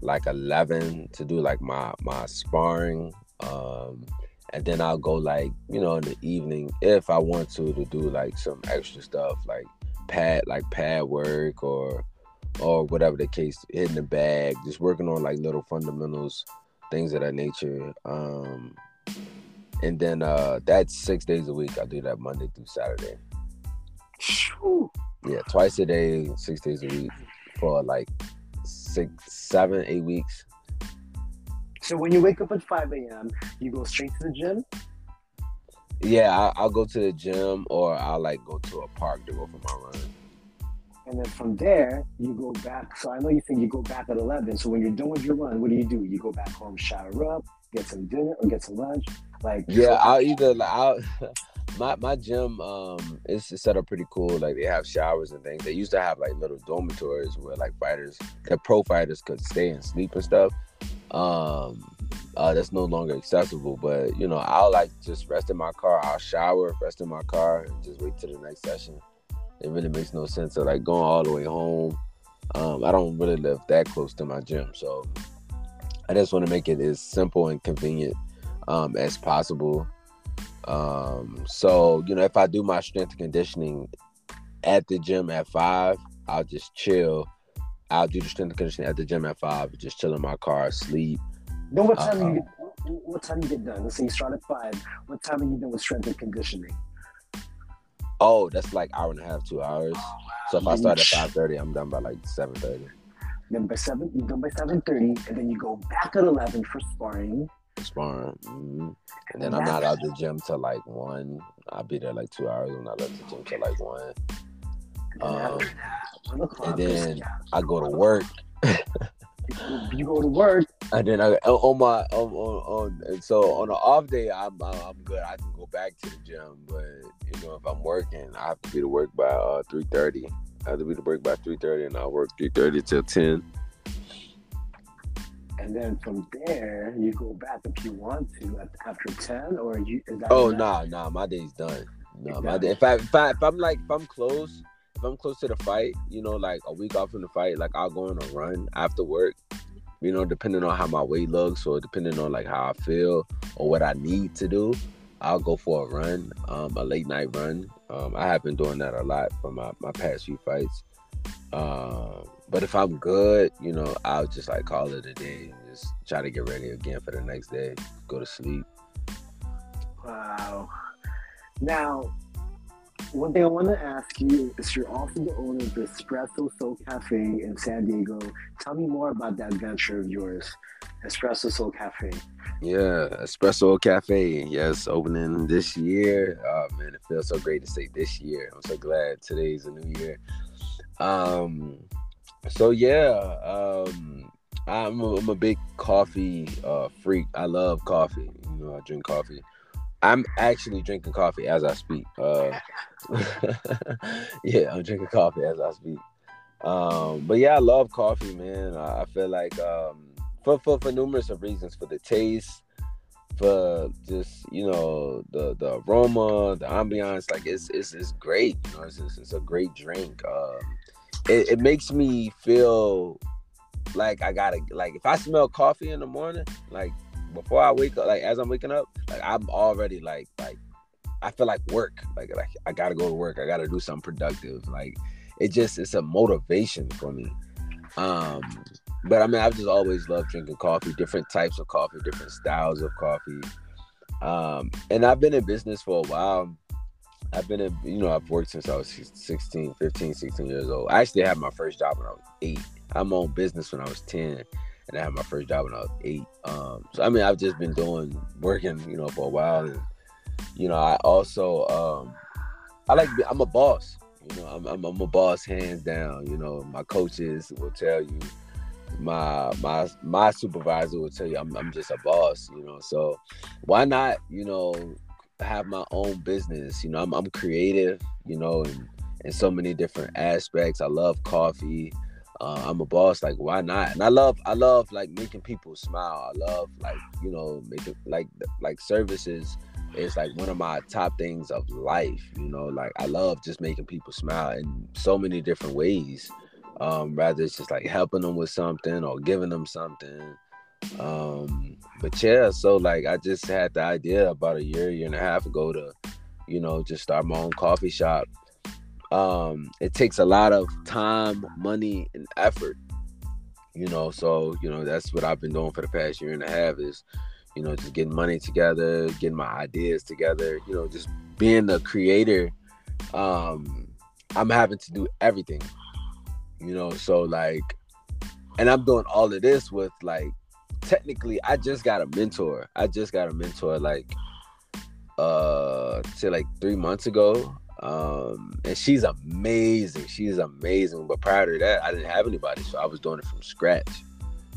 like eleven to do like my my sparring. Um, and then I'll go like you know in the evening if I want to to do like some extra stuff like pad like pad work or or whatever the case, hitting the bag, just working on like little fundamentals, things of that nature. Um, and then uh, that's six days a week. I do that Monday through Saturday. Yeah, twice a day, six days a week for like six, seven, eight weeks. So when you wake up at 5 a.m., you go straight to the gym. Yeah, I, I'll go to the gym or I'll like go to a park to go for my run. And then from there, you go back. So I know you think you go back at 11. So when you're done with your run, what do you do? You go back home, shower up, get some dinner or get some lunch. Like Yeah, I'll either like I'll, my my gym um is set up pretty cool. Like they have showers and things. They used to have like little dormitories where like fighters, the pro fighters could stay and sleep and stuff. Um, uh, that's no longer accessible. But you know, I'll like just rest in my car. I'll shower, rest in my car, and just wait till the next session. It really makes no sense of like going all the way home. Um, I don't really live that close to my gym, so I just want to make it as simple and convenient um, as possible. Um, so you know, if I do my strength conditioning at the gym at five, I'll just chill. I'll do the strength and conditioning at the gym at five, just chill in my car, sleep. Then what time Uh, you get, what time you get done? Let's say you start at five. What time are you done with strength and conditioning? Oh, that's like hour and a half, two hours. So if I start at five thirty, I'm done by like seven thirty. Then by seven, you're done by seven thirty, and then you go back at eleven for sparring. Sparring. hmm And then I'm not out the gym till like one. I'll be there like two hours. When I'm not out the gym till like one. And then Um, that, one o'clock. and then I go to work. you go to work. And then I on my on, on, on so on an off day I'm I'm good. I can go back to the gym, but you know if I'm working, I have to be to work by uh three thirty. I have to be to work by three thirty, and I work three thirty till ten. And then from there, you go back if you want to after ten, or you. Is that Oh enough? nah nah, my day's done. No, It's my done. day. If I, if I if I'm like if I'm close, if I'm close to the fight, you know, like a week off from the fight, like I'll go on a run after work. You know, depending on how my weight looks, or depending on like how I feel or what I need to do, I'll go for a run, um, a late night run. Um, I have been doing that a lot for my my past few fights. Um, but if I'm good, you know, I'll just like call it a day and just try to get ready again for the next day, go to sleep. Wow. Now, one thing I want to ask you is you're also the owner of the Espresso Soul Cafe in San Diego. Tell me more about that venture of yours, Espresso Soul Cafe. Yeah, Espresso Cafe. Yes, opening this year. Oh man, it feels so great to say this year. I'm so glad today's a new year. Um, so yeah, um, I'm a, I'm a big coffee uh, freak. I love coffee. You know, I drink coffee. I'm actually drinking coffee as I speak. Uh, yeah, I'm drinking coffee as I speak. Um, but yeah, I love coffee, man. I, feel like um, for, for for numerous of reasons, for the taste, for just you know the the aroma, the ambiance. Like it's it's, it's great. You know, it's, it's, it's a great drink. Um, it, it makes me feel like I gotta like if I smell coffee in the morning, like before I wake up, like as I'm waking up, like I'm already like like I feel like work. Like like I gotta go to work. I gotta do something productive. Like it just it's a motivation for me. Um, but I mean I've just always loved drinking coffee, different types of coffee, different styles of coffee. Um, and I've been in business for a while. I've been in, you know, I've worked since I was 16, 15, 16 years old. I actually had my first job when I was eight. I'm on business when I was 10 and I had my first job when I was eight. Um, so I mean, I've just been doing working, you know, for a while, and you know, I also um, I like I'm a boss. You know, I'm, I'm I'm a boss hands down. You know, my coaches will tell you, my my my supervisor will tell you, I'm I'm just a boss. You know, so why not? You know, have my own business. You know, I'm I'm creative. You know, and in so many different aspects. I love coffee uh, I'm a boss. Like, why not? And I love, I love like making people smile. I love like, you know, making like like services is like one of my top things of life. You know, like I love just making people smile in so many different ways. Um, rather it's just like helping them with something or giving them something. Um, but yeah, so like I just had the idea about a year, year and a half ago to, you know, just start my own coffee shop um it takes a lot of time money and effort you know so you know that's what i've been doing for the past year and a half is you know just getting money together getting my ideas together you know just being the creator um i'm having to do everything you know so like and i'm doing all of this with like technically i just got a mentor. I just got a mentor like uh say like three months ago um and she's amazing. She's amazing. But prior to that i didn't have anybody. So i was doing it from scratch.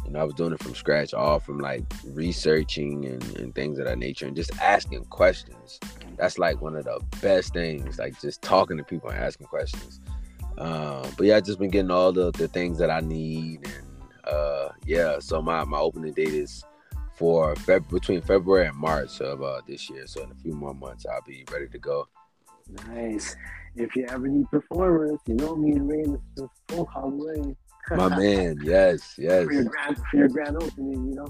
You know i was doing it from scratch all from like researching and, and things of that nature and just asking questions. That's like one of the best things like just talking to people and asking questions. Um but yeah i just been getting all the, the things that i need and uh yeah so my my opening date is for Feb- between february and march of uh this year. So in a few more months i'll be ready to go Nice. If you ever need performers, you know me and Rain is just full away. My man, yes, yes. for your grand for your grand opening, you know.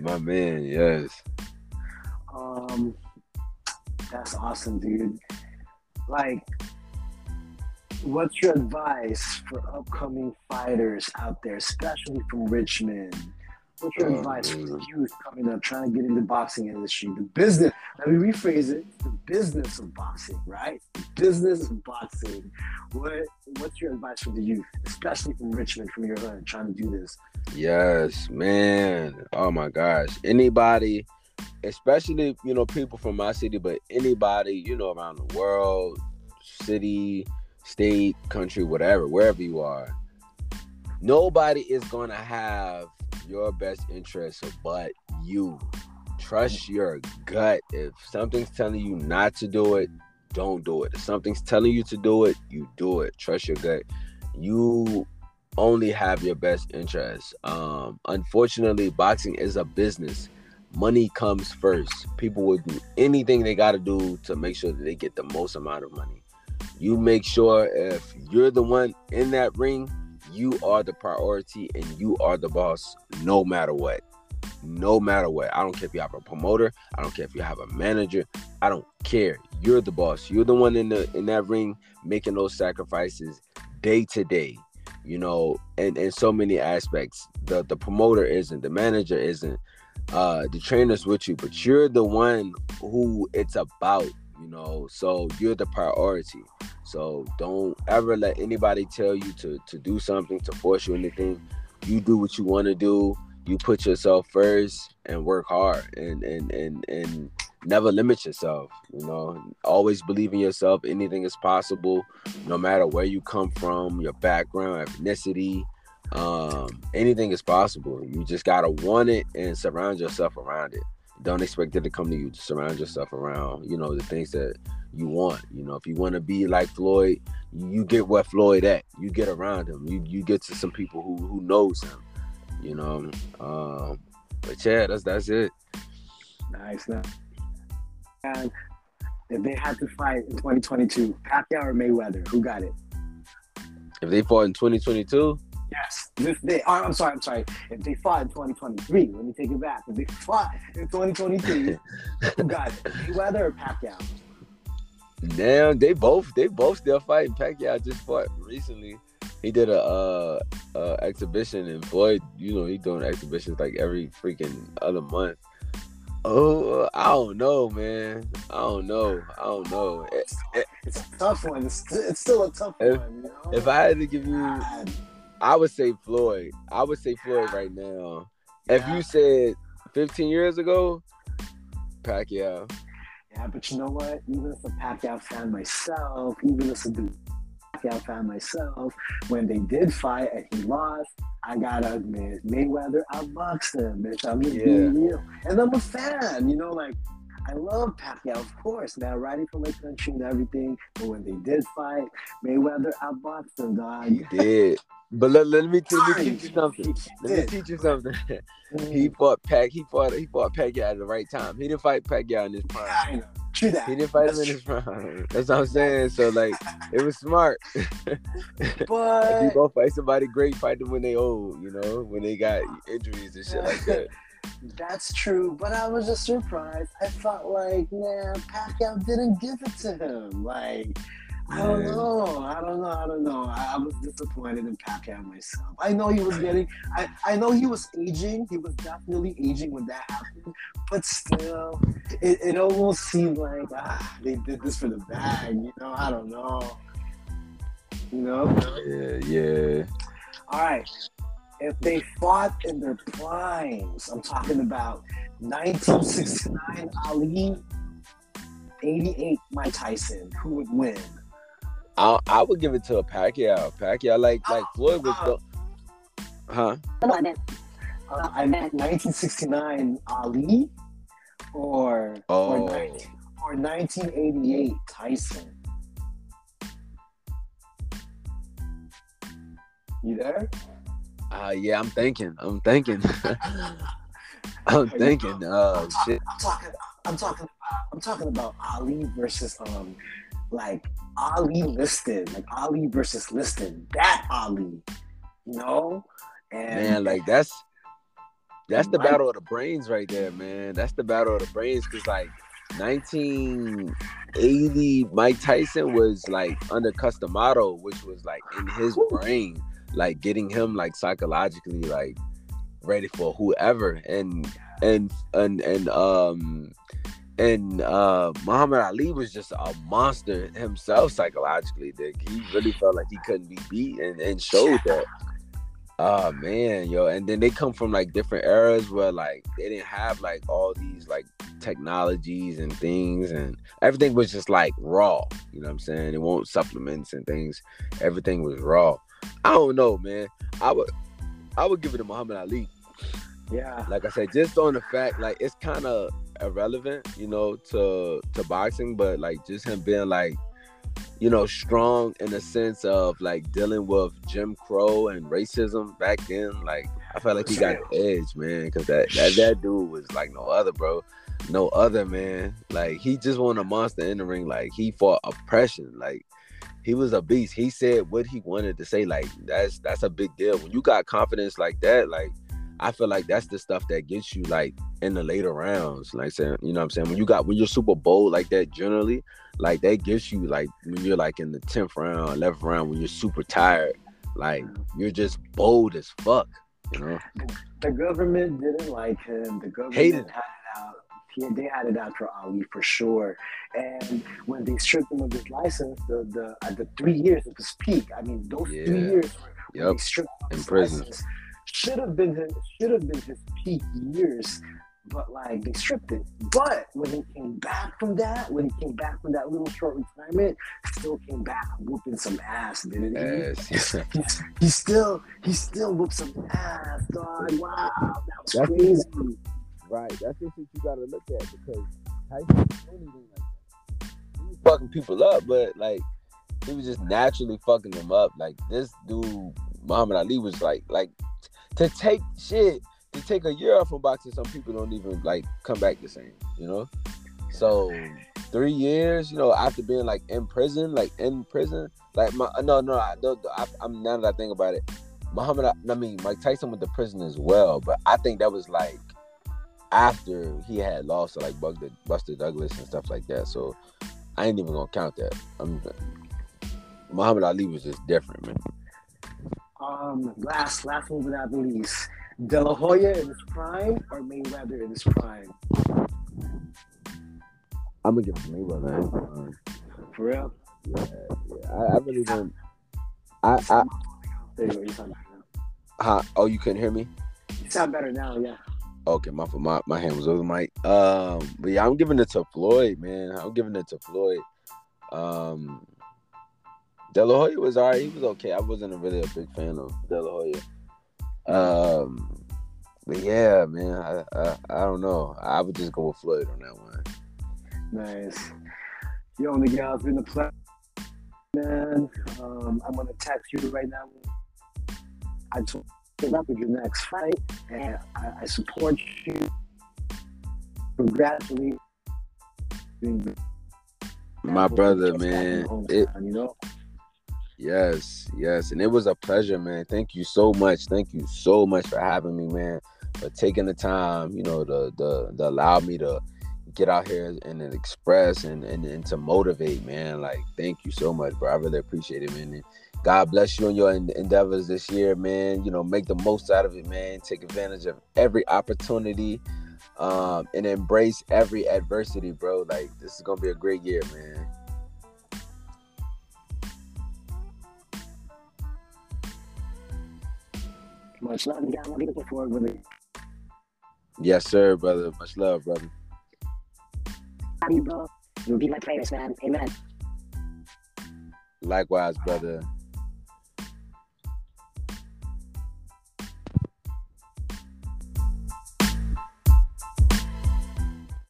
My man, yes. Um, that's awesome, dude. Like, what's your advice for upcoming fighters out there, especially from Richmond? What's your advice for the youth coming up, trying to get into the boxing industry? The business, let me rephrase it, the business of boxing, right? The business of boxing. What what's your advice for the youth, especially from Richmond, from your hood, trying to do this? Yes, man. Oh my gosh. Anybody, especially, you know, people from my city, but anybody, you know, around the world, city, state, country, whatever, wherever you are, nobody is going to have your best interest but you. Trust your gut. If something's telling you not to do it, don't do it. If something's telling you to do it, you do it. Trust your gut. You only have your best interest. Um, unfortunately, boxing is a business. Money comes first. People will do anything they got to do to make sure that they get the most amount of money. You make sure if you're the one in that ring, you are the priority and you are the boss no matter what. No matter what. I don't care if you have a promoter, I don't care if you have a manager, I don't care. You're the boss. You're the one in the in that ring making those sacrifices day to day you know, and in so many aspects. The the promoter isn't, the manager isn't, uh, the trainer's with you, but you're the one who it's about, you know. So you're the priority. So don't ever let anybody tell you to to do something, to force you anything. You do what you want to do. You put yourself first and work hard and and and and never limit yourself. You know, always believe in yourself. Anything is possible no matter where you come from, your background, ethnicity, um, anything is possible. You just gotta want it and surround yourself around it. Don't expect it to come to you. Surround yourself around, you know, the things that you want. You know, if you want to be like Floyd, you get where Floyd at. You get around him. You you get to some people who who knows him. You know, um, but yeah, that's that's it. Nice. nice. And if they had to fight in 2022, Pacquiao or Mayweather, who got it? If they fought in 2022, Yes. If they, oh, I'm sorry, I'm sorry. If they fought in 2023, let me take it back. If they fought in 2023, who got it? Mayweather or Pacquiao? Damn, they both they both still fighting. Pacquiao just fought recently. He did a uh, uh exhibition and Floyd, you know, he doing exhibitions like every freaking other month. Oh, I don't know, man. I don't know. I don't know. Eh, eh, It's a tough one. It's, it's still a tough If- one. You know? If I had to give you, God, I would say Floyd. I would say Floyd right now. If you said 15 years ago, Pacquiao. Yeah, but you know what? Even as a Pacquiao fan myself, even as a Pacquiao fan myself, when they did fight and he lost, I gotta admit, Mayweather outboxed him, bitch. I'm just being real. And I'm a fan, you know, like I love Pacquiao, of course, man, riding for my country and everything. But when they did fight, Mayweather outboxed him, dog. He did. But let, let me let me teach you something. Let me teach you something. Mm, He fought Pac. He fought. He fought Pacquiao at the right time. He didn't fight Pacquiao in his prime. know. True that. He didn't fight him in his prime. That's what I'm saying. So like, it was smart. But if you go fight somebody great, fight them when they old. You know, when they got injuries and shit like that. That's true, but I was just surprised. I felt like, man, Pacquiao didn't give it to him. Like, I don't know. I don't know. I don't know. I, I was disappointed in Pacquiao myself. I know he was getting. I, I know he was aging. He was definitely aging when that happened. But still, it, it almost seemed like ah, they did this for the bag. You know. I don't know. You know. Yeah, yeah. All right. If they fought in their primes, I'm talking about 1969 Ali, 88 Mike Tyson, who would win? I I would give it to a Pacquiao. Pacquiao, like like Floyd was, Oh. the, huh? No, I meant Uh, I meant 1969 Ali or Oh. or, 19, or 1988 Tyson. You there? Uh, yeah, I'm thinking. I'm thinking. I'm thinking. Oh shit. I'm talking. I'm talking. I'm talking about Ali versus um, like Ali Liston, like Ali versus Liston. That Ali. You know, and Man, like that's that's the battle of the brains right there, man. That's the battle of the brains because like 1980, Mike Tyson was like under Cus D'Amato, which was like in his brain, like getting him like psychologically like ready for whoever, and and and and um and uh Muhammad Ali was just a monster himself psychologically. Dick. He really felt like he couldn't be beat and, and showed that. Oh man, yo, and then they come from like different eras where like they didn't have like all these like technologies and things, and everything was just like raw. You know what I'm saying? It won't supplements and things. Everything was raw. I don't know, man. I would, I would give it to Muhammad Ali. yeah, Like I said, just on the fact, like it's kind of irrelevant, you know, to to boxing, but like just him being like you know, strong in the sense of like dealing with Jim Crow and racism back then. Like I felt like he got the edge, man, because that, that that dude was like no other, bro, no other, man. Like he just won a monster in the ring. Like he fought oppression. Like he was a beast. He said what he wanted to say. Like that's that's a big deal. When you got confidence like that, like I feel like that's the stuff that gets you like in the later rounds. Like saying, you know what I'm saying? When you got when you're super bold like that generally, like that gets you like when you're like in the 10th round, 11th round, when you're super tired, like you're just bold as fuck, you know? the government didn't like him. The government Hated. had it out. Yeah, they had it out for Ali for sure. And when they stripped him of his license, the the at the three years of his peak. I mean, those three years when Yep. stripped In his prison. license should have been his should have been his peak years. But like they stripped it. But when he came back from that, when he came back from that little short retirement, still came back whooping some ass, didn't he? Yes. He still he still whooped some ass, dog. Wow, that was That's- crazy. Right. That's the shit you gotta look at because Tyson doing anything like that. He was fucking people up, but like he was just naturally fucking them up. Like this dude, Muhammad Ali was like like to take shit, to take a year off from boxing, some people don't even like come back the same, you know? So three years, you know, after being like in prison, like in prison, like my no, no, I, don't- I, I'm now that I think about it, Muhammad, I mean, Mike Tyson went to prison as well, but I think that was like after he had lost to like Buster, Buster Douglas and stuff like that. So I ain't even gonna count that. I'm, Muhammad Ali was just different, man. Um, last last one without the least, De La Hoya in his prime or Mayweather in his prime? I'm gonna give it Mayweather, man. For real? Yeah, yeah. I, I really don't. I, I, There you go. You sound better now. huh? Oh, you couldn't hear me? You sound better now. Yeah. Okay, my my my hand was over the mic. Um, but yeah, I'm giving it to Floyd, man. I'm giving it to Floyd. Um, De La Hoya was alright. He was okay. I wasn't really a big fan of De La Hoya. Um, but yeah, man, I, I I don't know. I would just go with Floyd on that one. Nice. Yo, Miguel, it's been a pleasure, man. Um, I'm gonna text you right now. I just get up with your next fight, and I, I support you. Congratulations. My brother, man. It, you know. Yes, yes, and it was a pleasure, man. Thank you so much. Thank you so much for having me, man. For taking the time, you know, to to, to allow me to get out here and then express and, and and to motivate, man. Like, thank you so much, bro. I really appreciate it, man. And God bless you and your endeavors this year, man. You know, make the most out of it, man. Take advantage of every opportunity, um, and embrace every adversity, bro. Like, this is gonna be a great year, man. Much love, Miguel. I'm looking forward with it. Yes, sir, brother. Much love, brother. Love you, bro. You'll be my prayers, man. Amen. Likewise, brother.